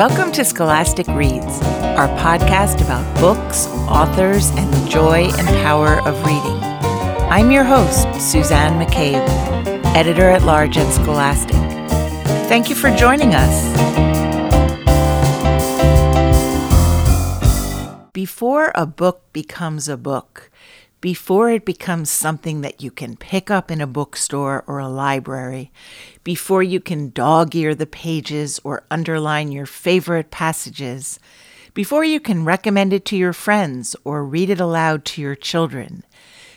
Welcome to Scholastic Reads, our podcast about books, authors, and the joy and power of reading. I'm your host, Suzanne McCabe, editor at large at Scholastic. Thank you for joining us. Before a book becomes a book, before it becomes something that you can pick up in a bookstore or a library, before you can dog ear the pages or underline your favorite passages, before you can recommend it to your friends or read it aloud to your children,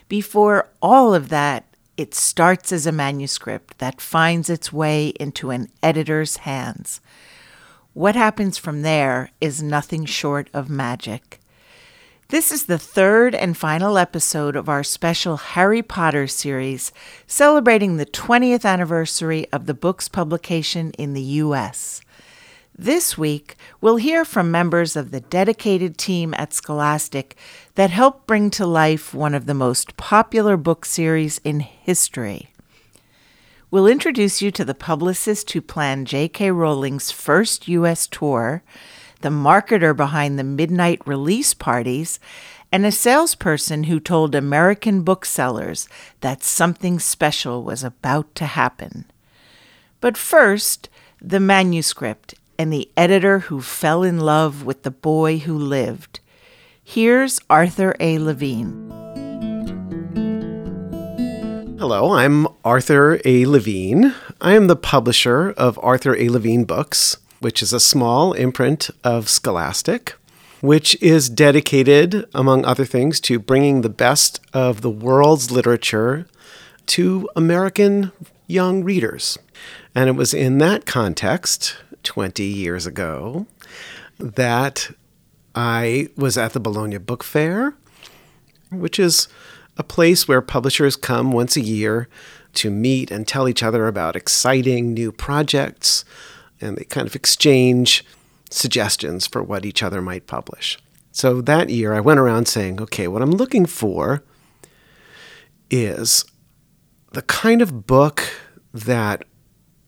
before all of that, it starts as a manuscript that finds its way into an editor's hands. What happens from there is nothing short of magic. This is the third and final episode of our special Harry Potter series, celebrating the 20th anniversary of the book's publication in the U.S. This week, we'll hear from members of the dedicated team at Scholastic that helped bring to life one of the most popular book series in history. We'll introduce you to the publicist who planned J.K. Rowling's first U.S. tour the marketer behind the midnight release parties, and a salesperson who told American booksellers that something special was about to happen. But first, the manuscript and the editor who fell in love with the boy who lived. Here's Arthur A. Levine. Hello, I'm Arthur A. Levine. I am the publisher of Arthur A. Levine Books which is a small imprint of Scholastic, which is dedicated, among other things, to bringing the best of the world's literature to American young readers. And it was in that context, 20 years ago, that I was at the Bologna Book Fair, which is a place where publishers come once a year to meet and tell each other about exciting new projects, and they kind of exchange suggestions for what each other might publish. So that year, I went around saying, okay, what I'm looking for is the kind of book that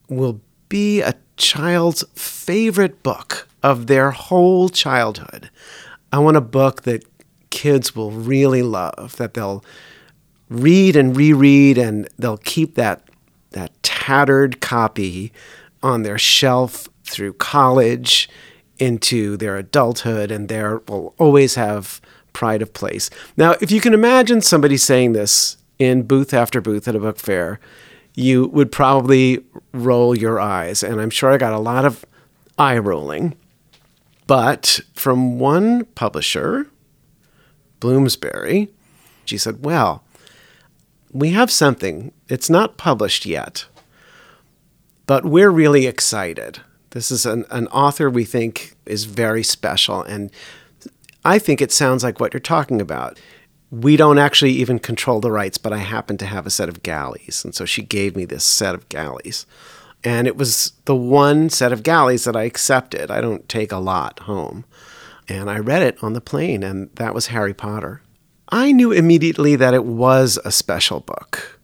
will be a child's favorite book of their whole childhood. I want a book that kids will really love, that they'll read and reread and they'll keep that that tattered copy on their shelf through college into their adulthood and there will always have pride of place. Now, if you can imagine somebody saying this in booth after booth at a book fair, you would probably roll your eyes. And I'm sure I got a lot of eye rolling. But from one publisher, Bloomsbury, she said, Well, we have something. It's not published yet, but we're really excited. This is an, an author we think is very special. And I think it sounds like what you're talking about. We don't actually even control the rights, but I happen to have a set of galleys. And so she gave me this set of galleys. And it was the one set of galleys that I accepted. I don't take a lot home. And I read it on the plane, and that was Harry Potter. I knew immediately that it was a special book.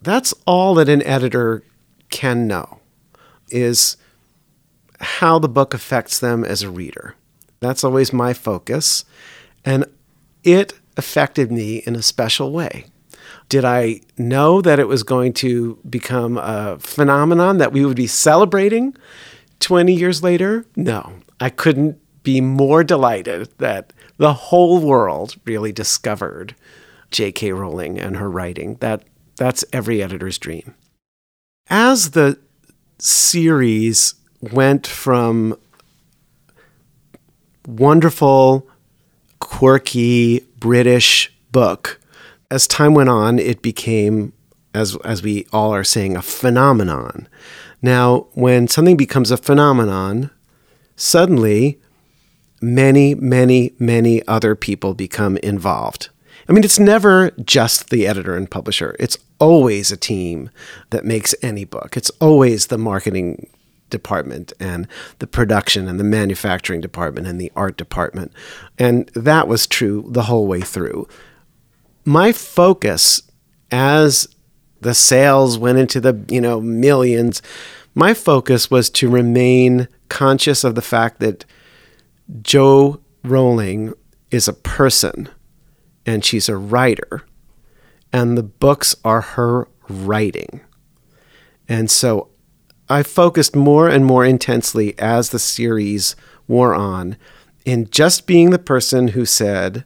That's all that an editor can know is how the book affects them as a reader. That's always my focus. And it affected me in a special way. Did I know that it was going to become a phenomenon that we would be celebrating 20 years later? No. I couldn't be more delighted that the whole world really discovered J.K. Rowling and her writing. That that's every editor's dream as the series went from wonderful, quirky British book, as time went on, it became, as, as we all are saying, a phenomenon. Now, when something becomes a phenomenon, suddenly many, many, many other people become involved. I mean, it's never just the editor and publisher. It's always a team that makes any book. It's always the marketing department and the production and the manufacturing department and the art department. And that was true the whole way through. My focus as the sales went into the, you know, millions, my focus was to remain conscious of the fact that Jo Rowling is a person and she's a writer, and the books are her writing. And so I focused more and more intensely as the series wore on in just being the person who said,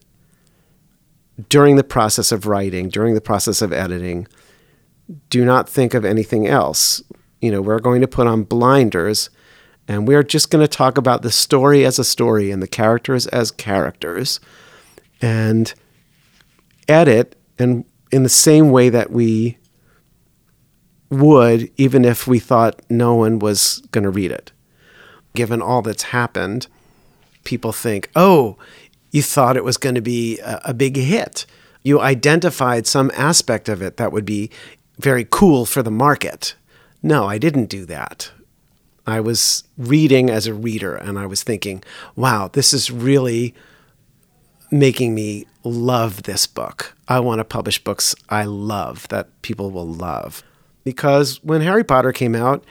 during the process of writing, during the process of editing, do not think of anything else. You know, we're going to put on blinders and we're just going to talk about the story as a story and the characters as characters and edit and in the same way that we would even if we thought no one was going to read it. Given all that's happened, people think, oh, you thought it was going to be a, a big hit. You identified some aspect of it that would be very cool for the market. No, I didn't do that. I was reading as a reader and I was thinking, wow, this is really making me love this book. I want to publish books I love that people will love. Because when Harry Potter came out,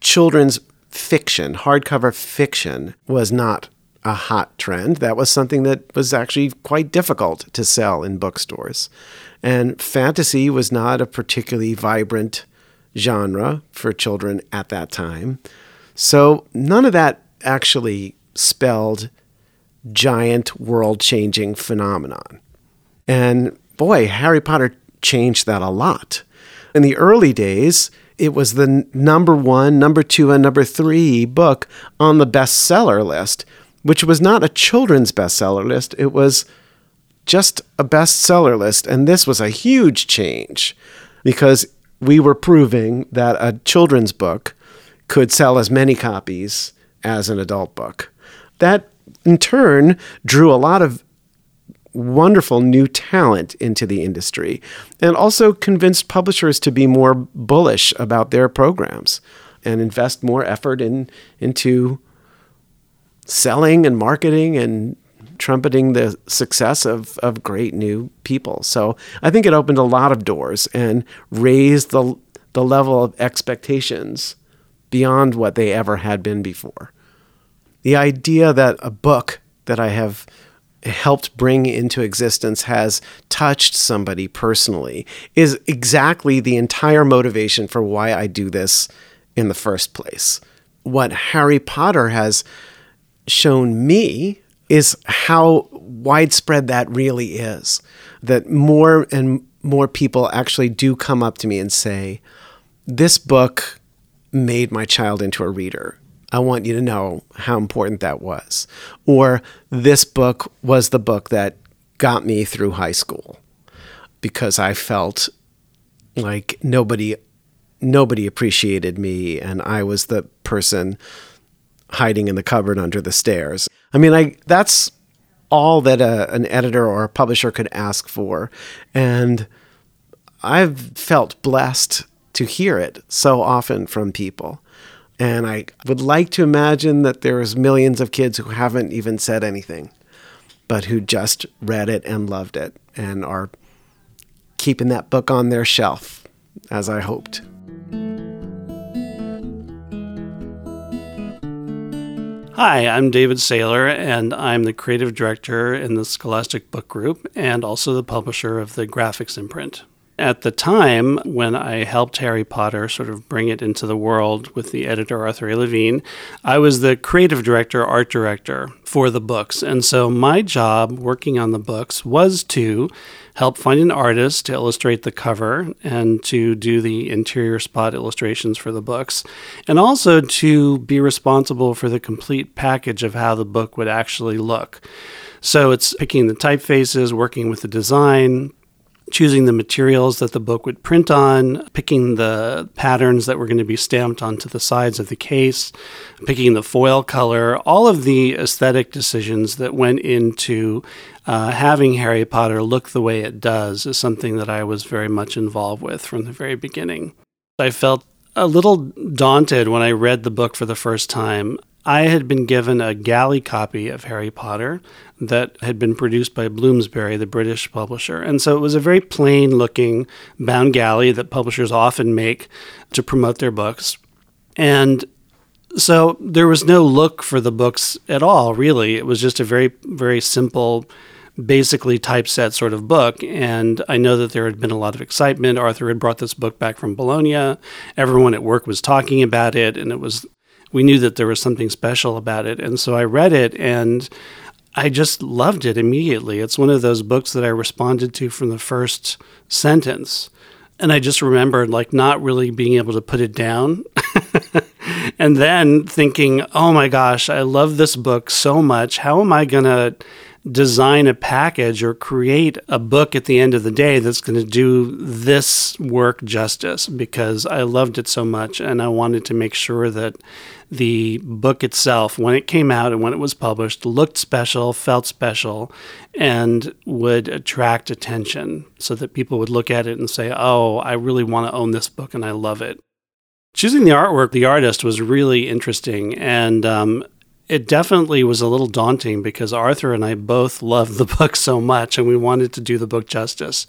children's fiction, hardcover fiction, was not a hot trend. That was something that was actually quite difficult to sell in bookstores. And fantasy was not a particularly vibrant genre for children at that time. So none of that actually spelled giant world changing phenomenon. And boy, Harry Potter changed that a lot. In the early days, it was the number one, number two, and number three book on the bestseller list which was not a children's bestseller list. It was just a bestseller list. And this was a huge change because we were proving that a children's book could sell as many copies as an adult book. That in turn drew a lot of wonderful new talent into the industry and also convinced publishers to be more bullish about their programs and invest more effort in into selling and marketing and trumpeting the success of, of great new people. So I think it opened a lot of doors and raised the, the level of expectations beyond what they ever had been before. The idea that a book that I have helped bring into existence has touched somebody personally is exactly the entire motivation for why I do this in the first place. What Harry Potter has shown me is how widespread that really is. That more and more people actually do come up to me and say, This book made my child into a reader. I want you to know how important that was. Or this book was the book that got me through high school because I felt like nobody nobody appreciated me and I was the person hiding in the cupboard under the stairs. I mean, I that's all that a, an editor or a publisher could ask for, and I've felt blessed to hear it so often from people. And I would like to imagine that there's millions of kids who haven't even said anything, but who just read it and loved it and are keeping that book on their shelf, as I hoped. Hi, I'm David Saylor, and I'm the creative director in the Scholastic Book Group and also the publisher of the graphics imprint. At the time when I helped Harry Potter sort of bring it into the world with the editor Arthur A. Levine, I was the creative director, art director for the books. And so my job working on the books was to help find an artist to illustrate the cover and to do the interior spot illustrations for the books, and also to be responsible for the complete package of how the book would actually look. So it's picking the typefaces, working with the design, choosing the materials that the book would print on, picking the patterns that were going to be stamped onto the sides of the case, picking the foil color, all of the aesthetic decisions that went into uh, having Harry Potter look the way it does is something that I was very much involved with from the very beginning. I felt a little daunted when I read the book for the first time. I had been given a galley copy of Harry Potter that had been produced by Bloomsbury, the British publisher. And so it was a very plain looking bound galley that publishers often make to promote their books. And So there was no look for the books at all, really. It was just a very, very simple, basically typeset sort of book. And I know that there had been a lot of excitement. Arthur had brought this book back from Bologna. Everyone at work was talking about it, and it was we knew that there was something special about it. And so I read it and I just loved it immediately. It's one of those books that I responded to from the first sentence. And I just remembered like not really being able to put it down. and then thinking, oh my gosh, I love this book so much. How am I going to design a package or create a book at the end of the day that's going to do this work justice because I loved it so much and I wanted to make sure that the book itself, when it came out and when it was published, looked special, felt special, and would attract attention so that people would look at it and say, Oh, I really want to own this book and I love it. Choosing the artwork, the artist was really interesting. And um, it definitely was a little daunting because Arthur and I both loved the book so much and we wanted to do the book justice.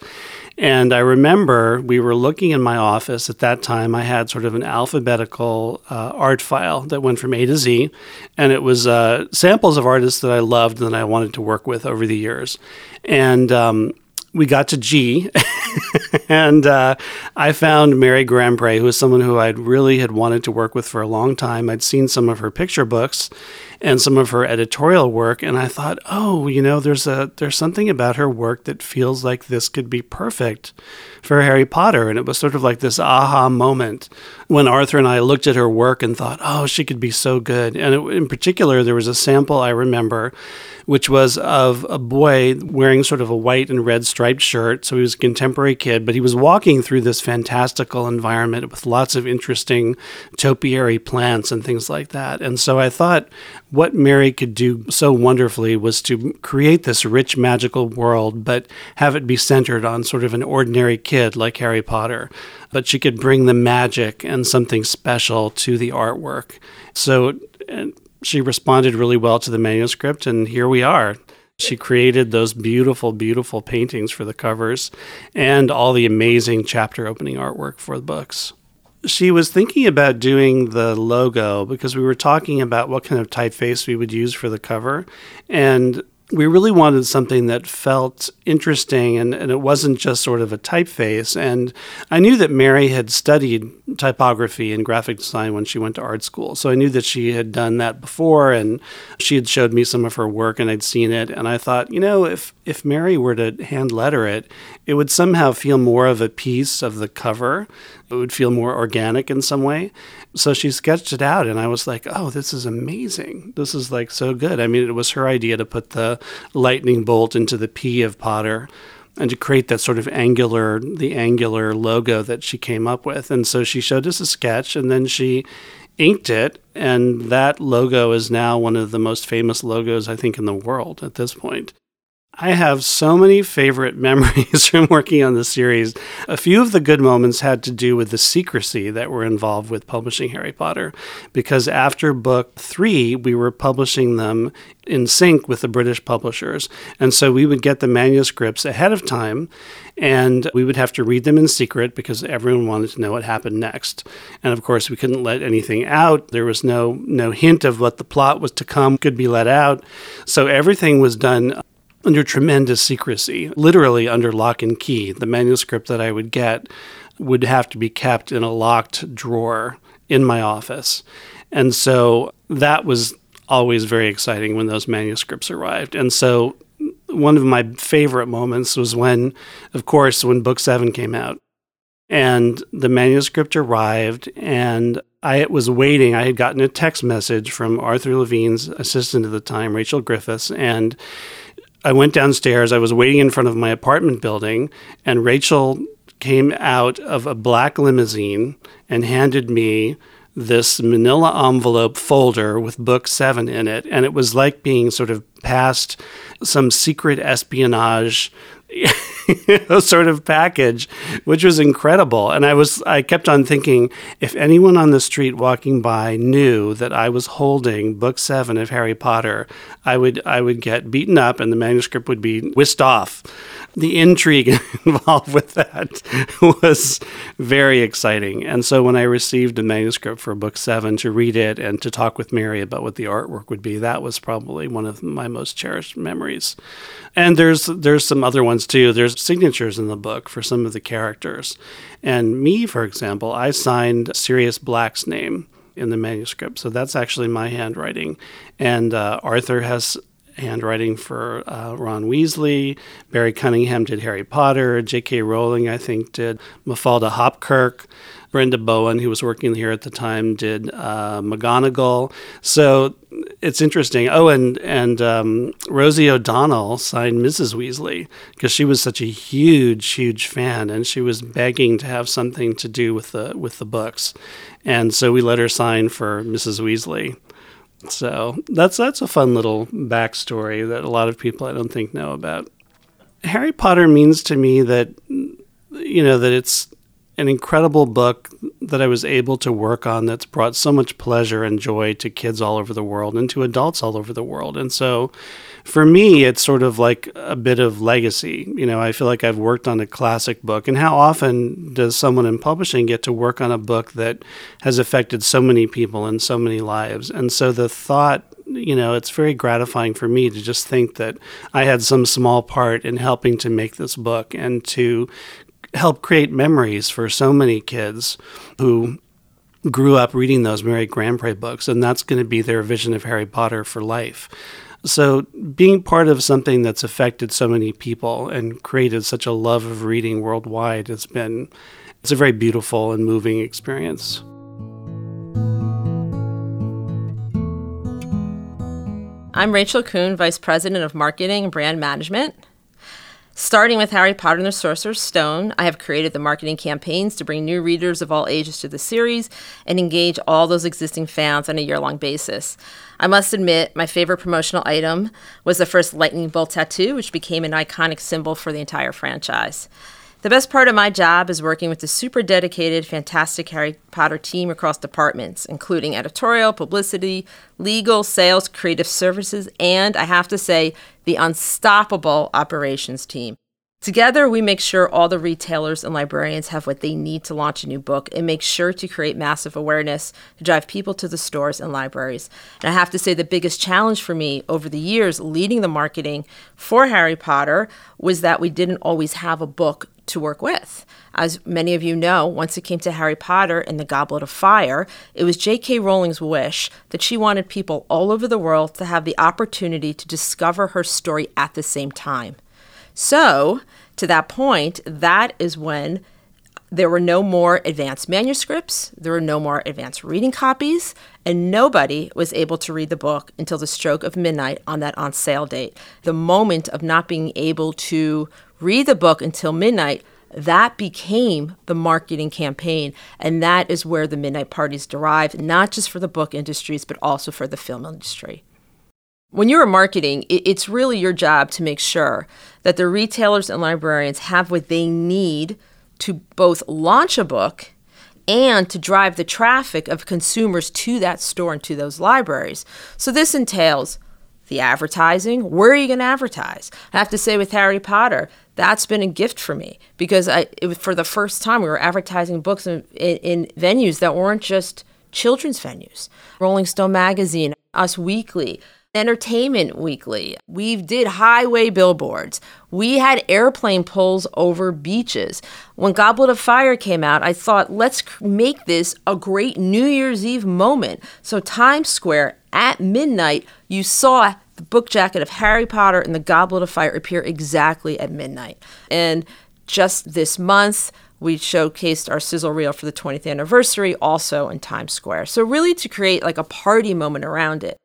And I remember we were looking in my office at that time. I had sort of an alphabetical uh, art file that went from A to Z, and it was uh, samples of artists that I loved and that I wanted to work with over the years. And um, we got to G, and uh, I found Mary Grand-Pré, who was someone who I'd really had wanted to work with for a long time. I'd seen some of her picture books and some of her editorial work, and I thought, oh, you know, there's a there's something about her work that feels like this could be perfect for Harry Potter, and it was sort of like this aha moment when Arthur and I looked at her work and thought, oh, she could be so good. And it, in particular, there was a sample I remember which was of a boy wearing sort of a white and red striped shirt. So he was a contemporary kid, but he was walking through this fantastical environment with lots of interesting topiary plants and things like that. And so I thought what Mary could do so wonderfully was to create this rich, magical world, but have it be centered on sort of an ordinary kid like Harry Potter. But she could bring the magic and something special to the artwork. So, uh, she responded really well to the manuscript, and here we are. She created those beautiful, beautiful paintings for the covers and all the amazing chapter opening artwork for the books. She was thinking about doing the logo because we were talking about what kind of typeface we would use for the cover. And we really wanted something that felt interesting and, and it wasn't just sort of a typeface. And I knew that Mary had studied typography and graphic design when she went to art school. So I knew that she had done that before and she had showed me some of her work and I'd seen it. And I thought, you know, if, if Mary were to hand letter it, it would somehow feel more of a piece of the cover. It would feel more organic in some way. So she sketched it out, and I was like, oh, this is amazing. This is like so good. I mean, it was her idea to put the lightning bolt into the P of Potter and to create that sort of angular, the angular logo that she came up with. And so she showed us a sketch, and then she inked it, and that logo is now one of the most famous logos, I think, in the world at this point. I have so many favorite memories from working on the series. A few of the good moments had to do with the secrecy that were involved with publishing Harry Potter, because after book three, we were publishing them in sync with the British publishers. And so we would get the manuscripts ahead of time and we would have to read them in secret because everyone wanted to know what happened next. And of course, we couldn't let anything out. There was no no hint of what the plot was to come could be let out. So everything was done under tremendous secrecy, literally under lock and key. The manuscript that I would get would have to be kept in a locked drawer in my office. And so that was always very exciting when those manuscripts arrived. And so one of my favorite moments was when, of course, when book seven came out and the manuscript arrived and I was waiting. I had gotten a text message from Arthur Levine's assistant at the time, Rachel Griffiths, and I went downstairs. I was waiting in front of my apartment building, and Rachel came out of a black limousine and handed me this manila envelope folder with book seven in it. And it was like being sort of passed some secret espionage sort of package, which was incredible. And I was I kept on thinking if anyone on the street walking by knew that I was holding book seven of Harry Potter, I would I would get beaten up and the manuscript would be whisked off. The intrigue involved with that was very exciting. And so when I received the manuscript for book seven to read it and to talk with Mary about what the artwork would be, that was probably one of my most cherished memories. And there's there's some other ones too. There's signatures in the book for some of the characters. And me, for example, I signed Sirius Black's name in the manuscript. So that's actually my handwriting. And uh, Arthur has handwriting for uh, Ron Weasley. Barry Cunningham did Harry Potter. J.K. Rowling, I think, did Mafalda Hopkirk. Brenda Bowen, who was working here at the time, did uh, McGonagall. So it's interesting. Oh, and and um, Rosie O'Donnell signed Mrs. Weasley because she was such a huge, huge fan, and she was begging to have something to do with the with the books, and so we let her sign for Mrs. Weasley. So that's that's a fun little backstory that a lot of people I don't think know about. Harry Potter means to me that you know that it's an incredible book that I was able to work on that's brought so much pleasure and joy to kids all over the world and to adults all over the world. And so for me, it's sort of like a bit of legacy. You know, I feel like I've worked on a classic book. And how often does someone in publishing get to work on a book that has affected so many people and so many lives? And so the thought you know, it's very gratifying for me to just think that I had some small part in helping to make this book and to help create memories for so many kids who grew up reading those Mary Grandpré books, and that's going to be their vision of Harry Potter for life. So, being part of something that's affected so many people and created such a love of reading worldwide has been it's a very beautiful and moving experience. I'm Rachel Coun, Vice President of Marketing and Brand Management. Starting with Harry Potter and the Sorcerer's Stone, I have created the marketing campaigns to bring new readers of all ages to the series and engage all those existing fans on a year long basis. I must admit, my favorite promotional item was the first lightning bolt tattoo, which became an iconic symbol for the entire franchise. The best part of my job is working with the super dedicated, fantastic Harry Potter team across departments, including editorial, publicity, legal, sales, creative services, and I have to say, the unstoppable operations team. Together, we make sure all the retailers and librarians have what they need to launch a new book and make sure to create massive awareness to drive people to the stores and libraries. And I have to say, the biggest challenge for me over the years leading the marketing for Harry Potter was that we didn't always have a book to work with. As many of you know, once it came to Harry Potter and the Goblet of Fire, it was J.K. Rowling's wish that she wanted people all over the world to have the opportunity to discover her story at the same time. So, to that point, that is when there were no more advanced manuscripts, there were no more advanced reading copies, and nobody was able to read the book until the stroke of midnight on that on sale date. The moment of not being able to read the book until midnight, that became the marketing campaign. And that is where the midnight parties derived, not just for the book industries, but also for the film industry. When you're marketing, it's really your job to make sure that the retailers and librarians have what they need to both launch a book and to drive the traffic of consumers to that store and to those libraries. So this entails the advertising. Where are you going to advertise? I have to say, with Harry Potter, that's been a gift for me because I, it, for the first time, we were advertising books in, in, in venues that weren't just children's venues. Rolling Stone magazine, Us Weekly, Entertainment Weekly. We did highway billboards. We had airplane pulls over beaches. When Goblet of Fire came out, I thought, let's make this a great New Year's Eve moment. So, Times Square at midnight, you saw the book jacket of Harry Potter and the Goblet of Fire appear exactly at midnight. And just this month, we showcased our sizzle reel for the 20th anniversary also in Times Square. So, really, to create like a party moment around it.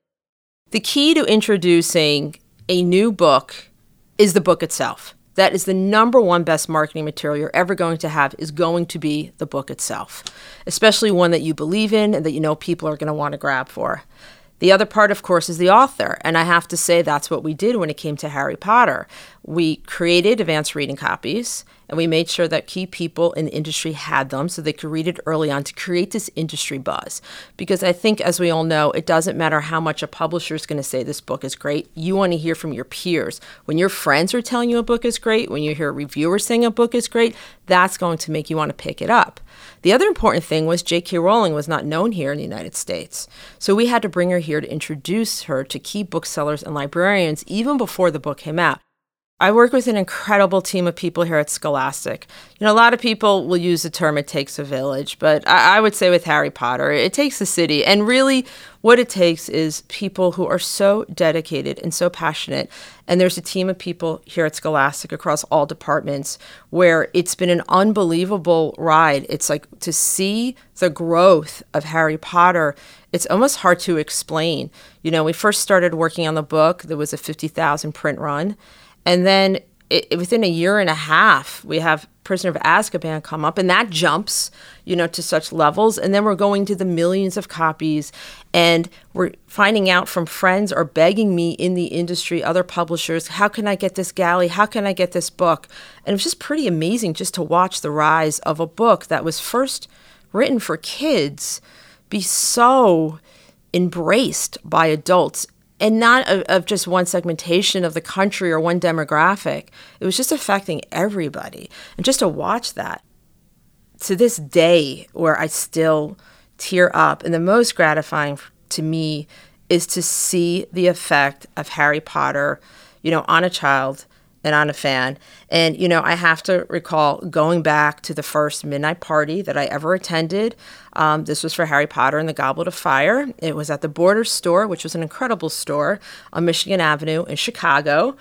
The key to introducing a new book is the book itself. That is the number one best marketing material you're ever going to have is going to be the book itself, especially one that you believe in and that you know people are going to want to grab for. The other part, of course, is the author. And I have to say that's what we did when it came to Harry Potter. We created advanced reading copies and we made sure that key people in the industry had them so they could read it early on to create this industry buzz. Because I think, as we all know, it doesn't matter how much a publisher is going to say this book is great. You want to hear from your peers. When your friends are telling you a book is great, when you hear reviewers saying a book is great, that's going to make you want to pick it up. The other important thing was J.K. Rowling was not known here in the United States. So we had to bring her here to introduce her to key booksellers and librarians even before the book came out. I work with an incredible team of people here at Scholastic. You know, a lot of people will use the term it takes a village, but I, I, would say with Harry Potter, it takes a city. And really, what it takes is people who are so dedicated and so passionate. And there's a team of people here at Scholastic across all departments where it's been an unbelievable ride. It's like to see the growth of Harry Potter, it's almost hard to explain. You know, we first started working on the book, there was a 50,000 print run. And then it, within a year and a half, we have Prisoner of Azkaban come up, and that jumps, you know, to such levels. And then we're going to the millions of copies, and we're finding out from friends or begging me in the industry, other publishers, how can I get this galley? How can I get this book? And it was just pretty amazing just to watch the rise of a book that was first written for kids be so embraced by adults and not of, of, just one segmentation of the country or one demographic. It was just affecting everybody. And just to watch that to this day, where I still tear up, and the most gratifying to me is to see the effect of Harry Potter, you know, on a child and on a fan. And, you know, I have to recall going back to the first midnight party that I ever attended. Um, this was for Harry Potter and the Goblet of Fire. It was at the Border store, which was an incredible store on Michigan Avenue in Chicago.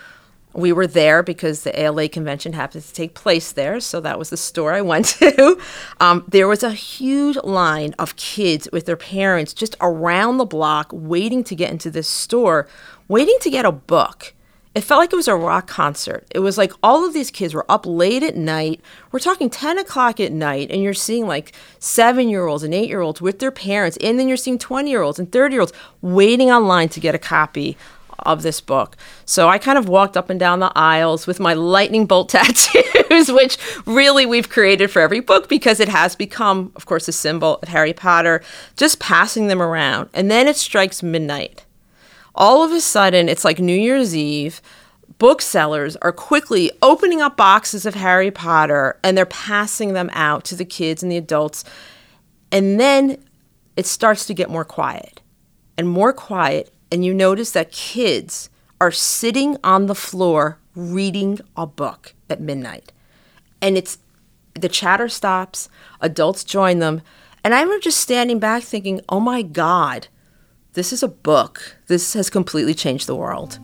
We were there because the ALA convention happened to take place there, so that was the store I went to. Um, there was a huge line of kids with their parents just around the block waiting to get into this store, waiting to get a book it felt like it was a rock concert. It was like all of these kids were up late at night. We're talking 10 o'clock at night, and you're seeing like seven year olds and eight year olds with their parents, and then you're seeing 20 year olds and 30 year olds waiting online to get a copy of this book. So I kind of walked up and down the aisles with my lightning bolt tattoos, which really we've created for every book because it has become, of course, a symbol of Harry Potter, just passing them around. And then it strikes midnight all of a sudden it's like New Year's Eve. Booksellers are quickly opening up boxes of Harry Potter and they're passing them out to the kids and the adults. And then it starts to get more quiet and more quiet. And you notice that kids are sitting on the floor reading a book at midnight. And it's the chatter stops, adults join them. And I remember just standing back thinking, oh my God, this is a book. This has completely changed the world.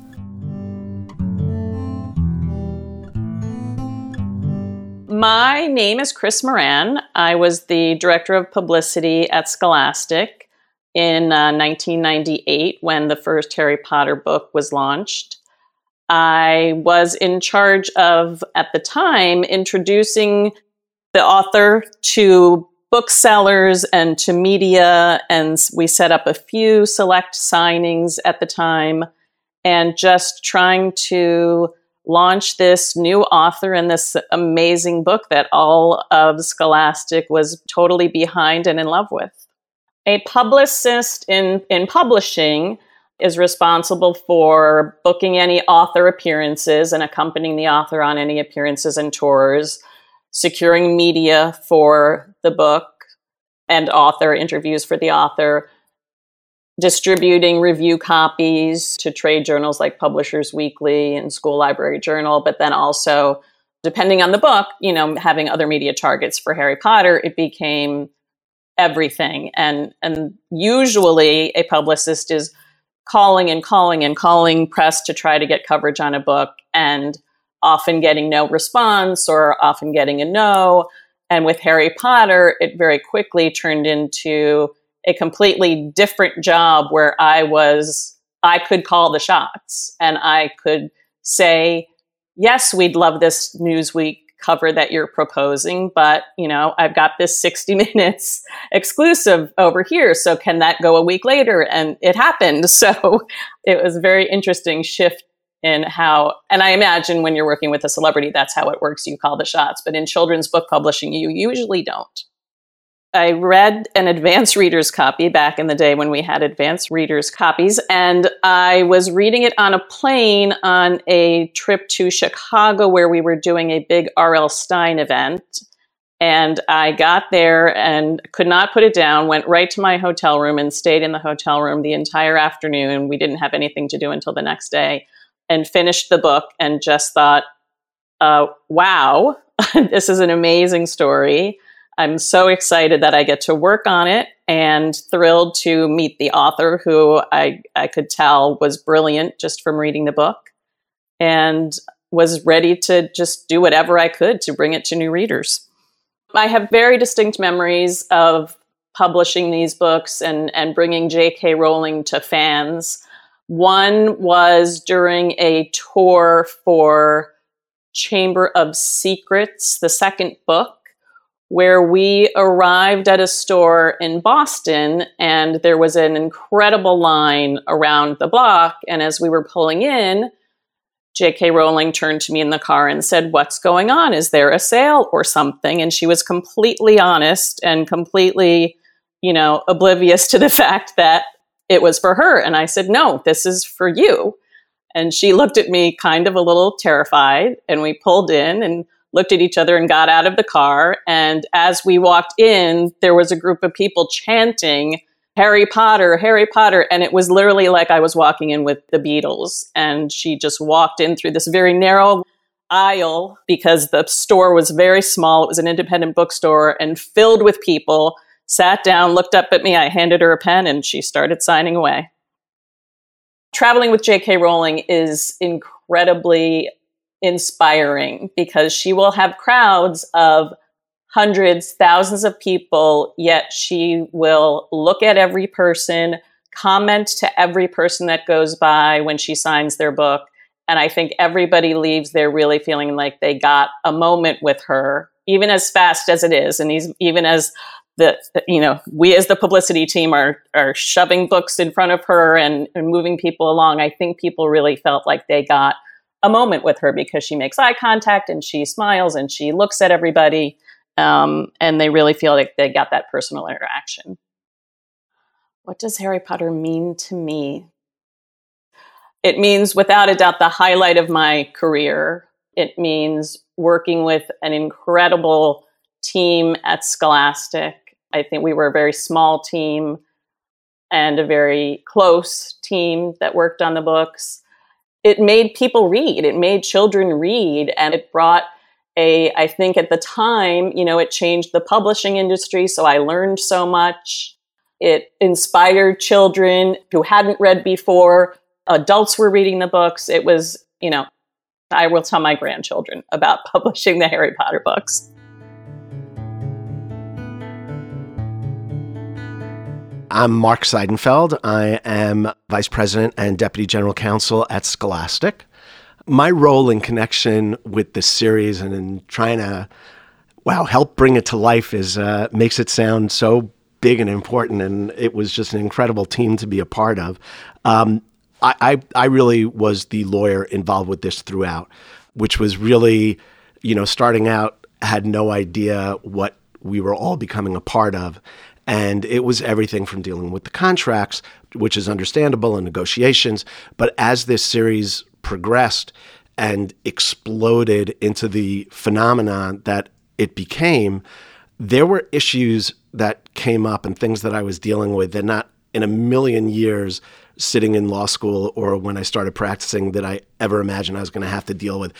My name is Kris Moran. I was the director of publicity at Scholastic in uh, 1998 when the first Harry Potter book was launched. I was in charge of, at the time, introducing the author to booksellers and to media. And we set up a few select signings at the time and just trying to launch this new author and this amazing book that all of Scholastic was totally behind and in love with. A publicist in, in publishing is responsible for booking any author appearances and accompanying the author on any appearances and tours securing media for the book and author interviews for the author, distributing review copies to trade journals like Publishers Weekly and School Library Journal, but then also, depending on the book, you know, having other media targets for Harry Potter, it became everything. And and usually a publicist is calling and calling and calling press to try to get coverage on a book and often getting no response or often getting a no. And with Harry Potter, it very quickly turned into a completely different job where I was, I could call the shots and I could say, yes, we'd love this Newsweek cover that you're proposing, but you know, I've got this 60 minutes exclusive over here. So can that go a week later? And it happened. So it was a very interesting shift in how, and I imagine when you're working with a celebrity, that's how it works. You call the shots. But in children's book publishing, you usually don't. I read an advanced reader's copy back in the day when we had advanced reader's copies, and I was reading it on a plane on a trip to Chicago where we were doing a big R.L. Stine event. And I got there and could not put it down, went right to my hotel room and stayed in the hotel room the entire afternoon. We didn't have anything to do until the next day and finished the book and just thought, uh, wow, this is an amazing story. I'm so excited that I get to work on it and thrilled to meet the author who I, I could tell was brilliant just from reading the book and was ready to just do whatever I could to bring it to new readers. I have very distinct memories of publishing these books and, and bringing J.K. Rowling to fans. One was during a tour for Chamber of Secrets, the second book where we arrived at a store in Boston and there was an incredible line around the block. And as we were pulling in, J.K. Rowling turned to me in the car and said, What's going on? Is there a sale or something? And she was completely honest and completely, you know, oblivious to the fact that it was for her. And I said, No, this is for you. And she looked at me kind of a little terrified. And we pulled in and looked at each other and got out of the car. And as we walked in, there was a group of people chanting, Harry Potter, Harry Potter. And it was literally like I was walking in with the Beatles. And she just walked in through this very narrow aisle because the store was very small. It was an independent bookstore and filled with people. Sat down, looked up at me. I handed her a pen and she started signing away. Traveling with J.K. Rowling is incredibly inspiring because she will have crowds of hundreds, thousands of people, yet she will look at every person, comment to every person that goes by when she signs their book. And I think everybody leaves there really feeling like they got a moment with her, even as fast as it is. And even as the, you know, we as the publicity team are, are shoving books in front of her and, and moving people along. I think people really felt like they got a moment with her because she makes eye contact and she smiles and she looks at everybody. Um, and they really feel like they got that personal interaction. What does Harry Potter mean to me? It means, without a doubt, the highlight of my career. It means working with an incredible team at Scholastic. I think we were a very small team and a very close team that worked on the books it made people read, it made children read, and it brought a, I think at the time, you know, it changed the publishing industry. So I learned so much. It inspired children who hadn't read before. Adults were reading the books. It was, you know, I will tell my grandchildren about publishing the Harry Potter books. I'm Mark Seidenfeld. I am Vice President and Deputy General Counsel at Scholastic. My role in connection with this series and in trying to, wow, help bring it to life is uh, makes it sound so big and important, and it was just an incredible team to be a part of. Um, I, I, I really was the lawyer involved with this throughout, which was really, you know, starting out had no idea what we were all becoming a part of. And it was everything from dealing with the contracts, which is understandable, and negotiations. But as this series progressed and exploded into the phenomenon that it became, there were issues that came up and things that I was dealing with that not in a million years sitting in law school or when I started practicing that I ever imagined I was going to have to deal with.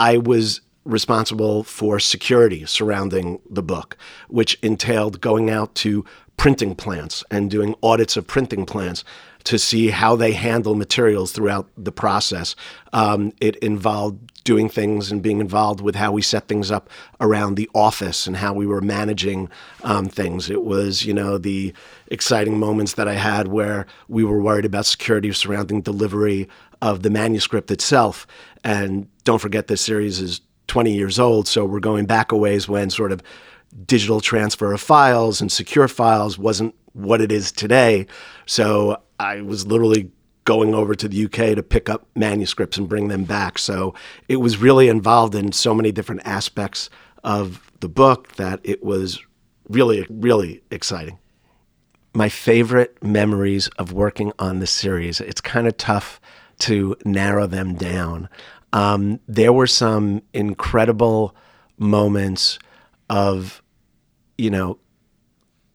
I was responsible for security surrounding the book, which entailed going out to printing plants and doing audits of printing plants to see how they handle materials throughout the process. Um, it involved doing things and being involved with how we set things up around the office and how we were managing um, things. It was, you know, the exciting moments that I had where we were worried about security surrounding delivery of the manuscript itself. And don't forget, this series is 20 years old, so we're going back a ways when sort of digital transfer of files and secure files wasn't what it is today. So I was literally going over to the UK to pick up manuscripts and bring them back. So it was really involved in so many different aspects of the book that it was really, really exciting. My favorite memories of working on the series, it's kind of tough to narrow them down. Um, there were some incredible moments of, you know,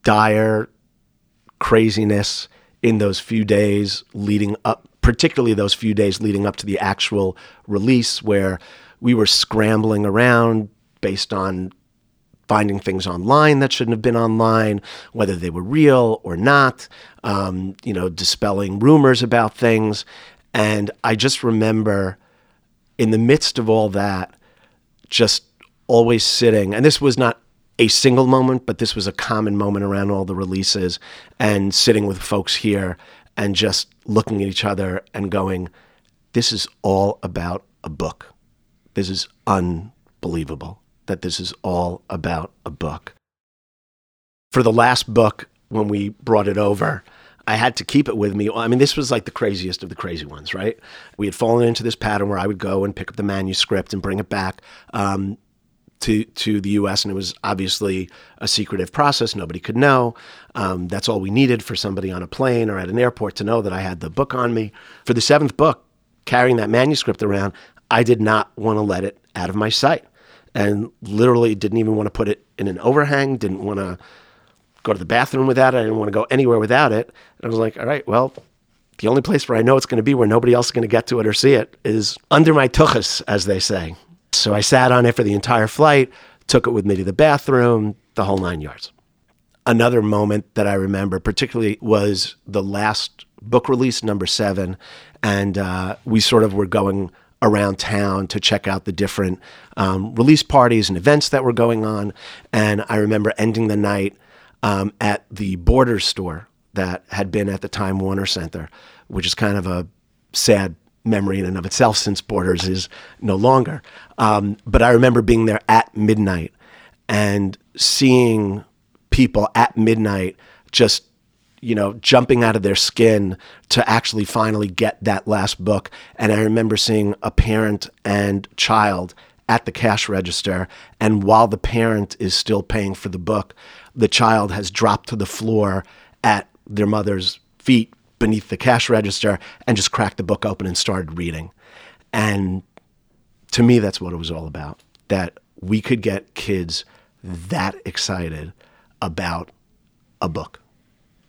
dire craziness in those few days leading up, particularly those few days leading up to the actual release, where we were scrambling around based on finding things online that shouldn't have been online, whether they were real or not, um, you know, dispelling rumors about things. And I just remember in the midst of all that, just always sitting, and this was not a single moment, but this was a common moment around all the releases and sitting with folks here and just looking at each other and going, this is all about a book. This is unbelievable that this is all about a book. For the last book, when we brought it over, I had to keep it with me. I mean, this was like the craziest of the crazy ones, right? We had fallen into this pattern where I would go and pick up the manuscript and bring it back. Um, to to the U.S. and it was obviously a secretive process. Nobody could know. Um, that's all we needed for somebody on a plane or at an airport to know that I had the book on me. For the seventh book, carrying that manuscript around, I did not want to let it out of my sight, and literally didn't even want to put it in an overhang. Didn't want to go to the bathroom without it. I didn't want to go anywhere without it. And I was like, all right, well. The only place where I know it's going to be where nobody else is going to get to it or see it is under my tuchus, as they say. So I sat on it for the entire flight, took it with me to the bathroom, the whole nine yards. Another moment that I remember particularly was the last book release, number seven, and uh, we sort of were going around town to check out the different um, release parties and events that were going on. And I remember ending the night um, at the Borders store that had been at the Time Warner Center, which is kind of a sad memory in and of itself since Borders is no longer. Um, but I remember being there at midnight and seeing people at midnight just you know jumping out of their skin to actually finally get that last book and i remember seeing a parent and child at the cash register and while the parent is still paying for the book the child has dropped to the floor at their mother's feet beneath the cash register and just cracked the book open and started reading. And to me, that's what it was all about that we could get kids that excited about a book.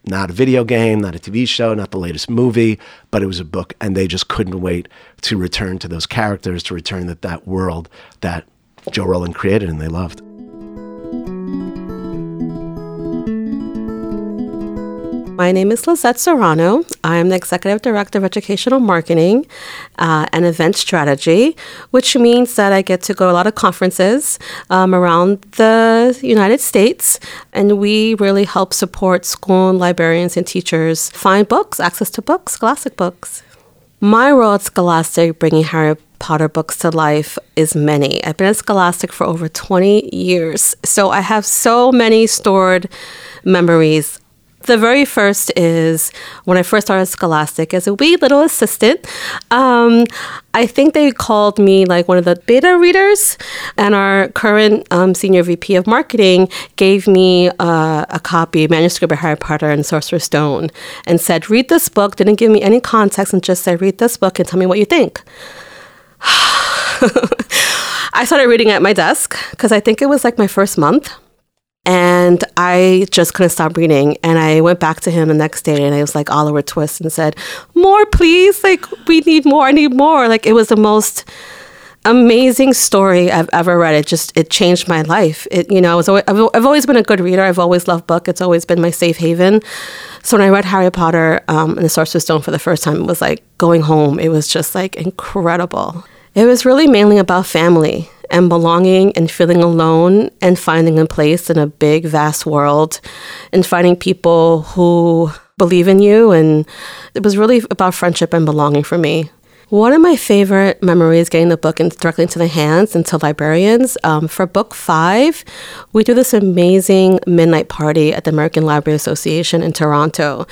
Not a video game, not a TV show, not the latest movie, but it was a book, and they just couldn't wait to return to those characters, to return to that world that Jo Rowling created and they loved. My name is Lizette Serrano. I am the Executive Director of Educational Marketing uh, and Event Strategy, which means that I get to go to a lot of conferences um, around the United States, and we really help support school and librarians and teachers find books, access to books, Scholastic books. My role at Scholastic, bringing Harry Potter books to life is many. I've been at Scholastic for over 20 years, so I have so many stored memories the very first is when I first started Scholastic as a wee little assistant. Um, I think they called me like one of the beta readers, and our current um, senior VP of marketing gave me uh, a copy, manuscript of Harry Potter and Sorcerer's Stone, and said, "Read this book." Didn't give me any context and just said, "Read this book and tell me what you think." I started reading at my desk because I think it was like my first month. And I just couldn't stop reading. And I went back to him the next day and I was like Oliver Twist and said, More, please. Like, we need more. I need more. Like, it was the most amazing story I've ever read. It just, it changed my life. It, you know, I I've, I've always been a good reader. I've always loved book. It's always been my safe haven. So when I read Harry Potter um, and the Sorcerer's Stone for the first time, it was like going home. It was just like incredible. It was really mainly about family and belonging and feeling alone and finding a place in a big, vast world and finding people who believe in you. And it was really about friendship and belonging for me. One of my favorite memories getting the book directly into the hands into librarians. Um, for book five, we do this amazing midnight party at the American Library Association in Toronto.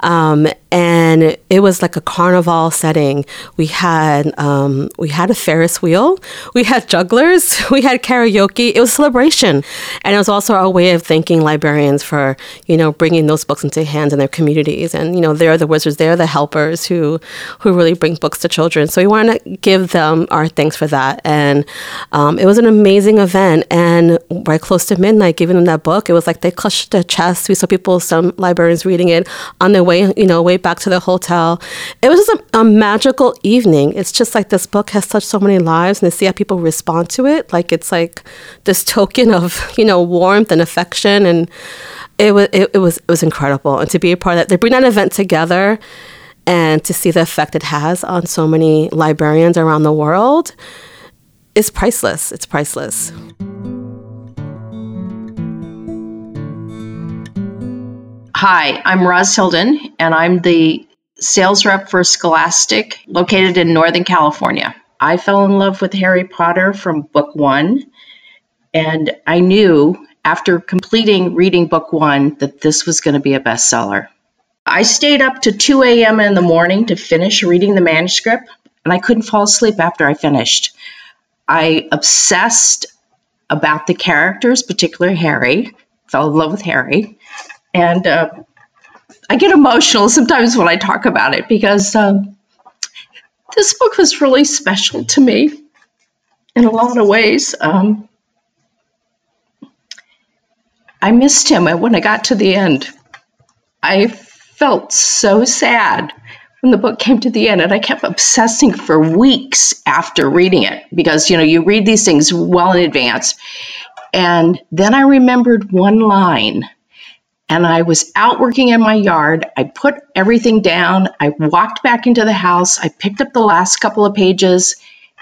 Um, and it was like a carnival setting. We had um, we had a Ferris wheel, we had jugglers, we had karaoke. It was a celebration, and it was also our way of thanking librarians for you know bringing those books into hands in their communities. And you know they're the wizards, they're the helpers who who really bring books to children. So we want to give them our thanks for that. And um, it was an amazing event. And right close to midnight, giving them that book, it was like they clutched their chest. We saw people, some librarians reading it on their way, you know, way back to the hotel. It was just a, a magical evening. It's just like this book has touched so many lives, and to see how people respond to it, like it's like this token of you know warmth and affection, and it was it, it was it was incredible. And to be a part of that, they bring that event together and to see the effect it has on so many librarians around the world is priceless. It's priceless. Hi, I'm Roz Hilden, and I'm the sales rep for Scholastic located in Northern California. I fell in love with Harry Potter from book one, and I knew after completing reading book one that this was going to be a bestseller. I stayed up to 2 a.m. in the morning to finish reading the manuscript, and I couldn't fall asleep after I finished. I obsessed about the characters, particularly Harry, fell in love with Harry. And uh, I get emotional sometimes when I talk about it because um, this book was really special to me in a lot of ways. Um, I missed him when I got to the end. I felt so sad when the book came to the end and I kept obsessing for weeks after reading it because you know you read these things well in advance and then I remembered one line and I was out working in my yard. I put everything down. I walked back into the house. I picked up the last couple of pages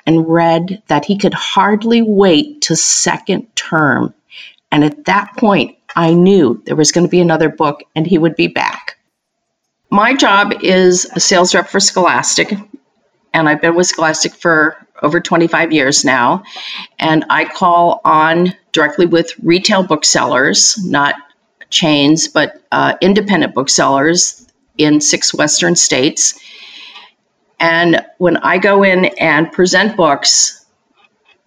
and read that he could hardly wait to second term. And at that point, I knew there was going to be another book and he would be back. My job is a sales rep for Scholastic, and I've been with Scholastic for over 25 years now. And I call on directly with retail booksellers, not chains, but uh, independent booksellers in six Western states. And when I go in and present books,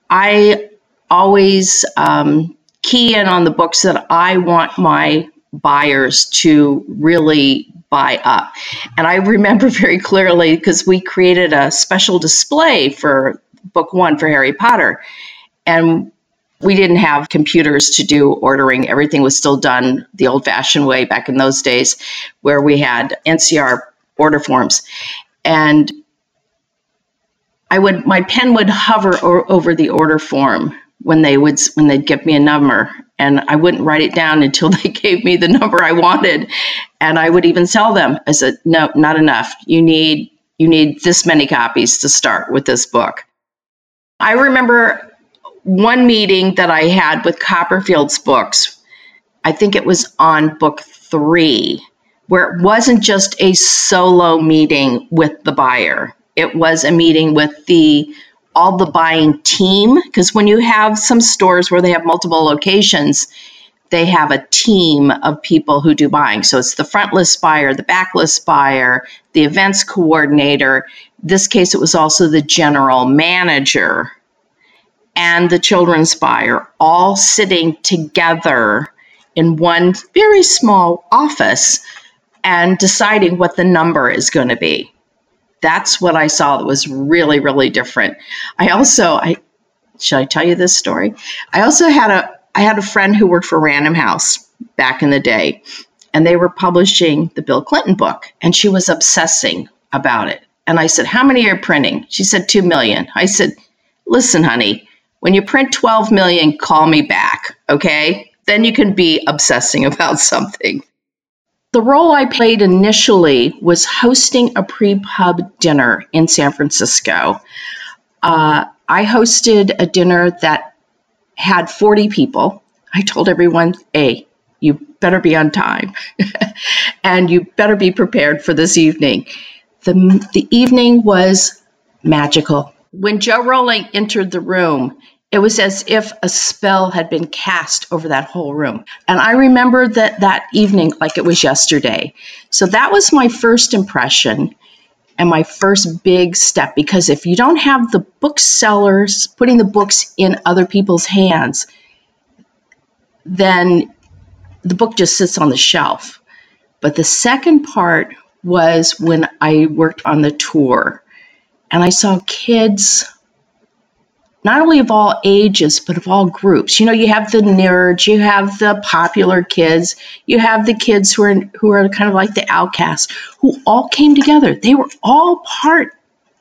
I always um, key in on the books that I want my buyers to really buy up. And I remember very clearly because we created a special display for book one for Harry Potter. And we didn't have computers to do ordering. Everything was still done the old fashioned way back in those days, where we had NCR order forms. And I would, my pen would hover over the order form when they would, when they'd give me a number. And I wouldn't write it down until they gave me the number I wanted. And I would even tell them, I said, no, not enough. You need, you need this many copies to start with this book. I remember one meeting that I had with Copperfield's books, I think it was on book three, where it wasn't just a solo meeting with the buyer. It was a meeting with the all the buying team because when you have some stores where they have multiple locations, they have a team of people who do buying. So it's the front list buyer, the back list buyer, the events coordinator. This case, it was also the general manager and the children's buyer all sitting together in one very small office and deciding what the number is going to be. That's what I saw that was really, really different. I also, I should I tell you this story? I also had a I had a friend who worked for Random House back in the day, and they were publishing the Bill Clinton book, and she was obsessing about it. And I said, How many are printing? She said, Two million. I said, Listen, honey, when you print 12 million, call me back, okay? Then you can be obsessing about something. The role I played initially was hosting a pre pub dinner in San Francisco. Uh, I hosted a dinner that had 40 people. I told everyone, hey, you better be on time and you better be prepared for this evening. The, the evening was magical. When Jo Rowling entered the room, it was as if a spell had been cast over that whole room. And I remember that that evening like it was yesterday. So that was my first impression and my first big step because if you don't have the booksellers putting the books in other people's hands, then the book just sits on the shelf. But the second part was when I worked on the tour and I saw kids not only of all ages, but of all groups. You know, you have the nerds, you have the popular kids, you have the kids who are who are kind of like the outcasts, who all came together. They were all part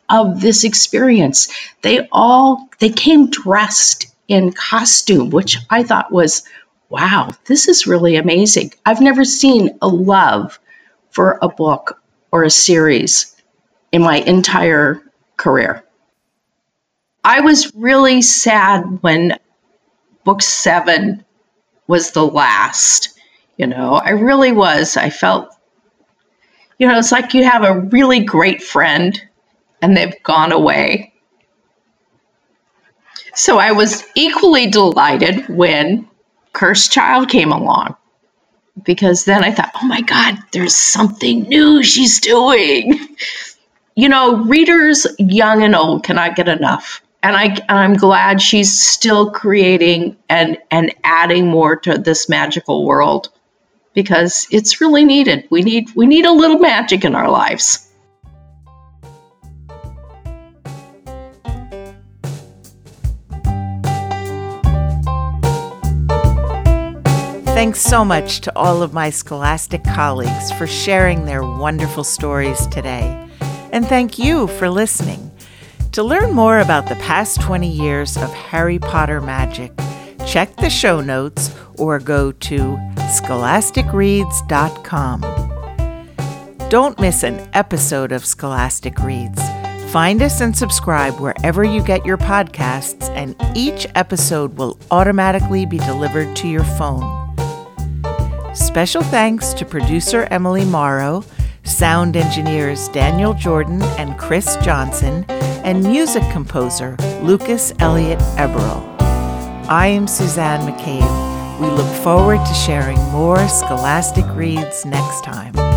of this experience. They all they came dressed in costume, which I thought was, wow, this is really amazing. I've never seen a love for a book or a series in my entire career. I was really sad when book seven was the last. You know, I really was. I felt, you know, it's like you have a really great friend and they've gone away. So I was equally delighted when Cursed Child came along because then I thought, oh my God, there's something new she's doing. You know, readers, young and old, cannot get enough and I I'm glad she's still creating and and adding more to this magical world because it's really needed. We need we need a little magic in our lives. Thanks so much to all of my Scholastic colleagues for sharing their wonderful stories today. And thank you for listening. To learn more about the past 20 years of Harry Potter magic, check the show notes or go to scholasticreads.com. Don't miss an episode of Scholastic Reads. Find us and subscribe wherever you get your podcasts, and each episode will automatically be delivered to your phone. Special thanks to producer Emily Morrow, sound engineers Daniel Jordan and Chris Johnson and music composer Lucas Elliot Eberl. I am Suzanne McCabe. We look forward to sharing more Scholastic Reads next time.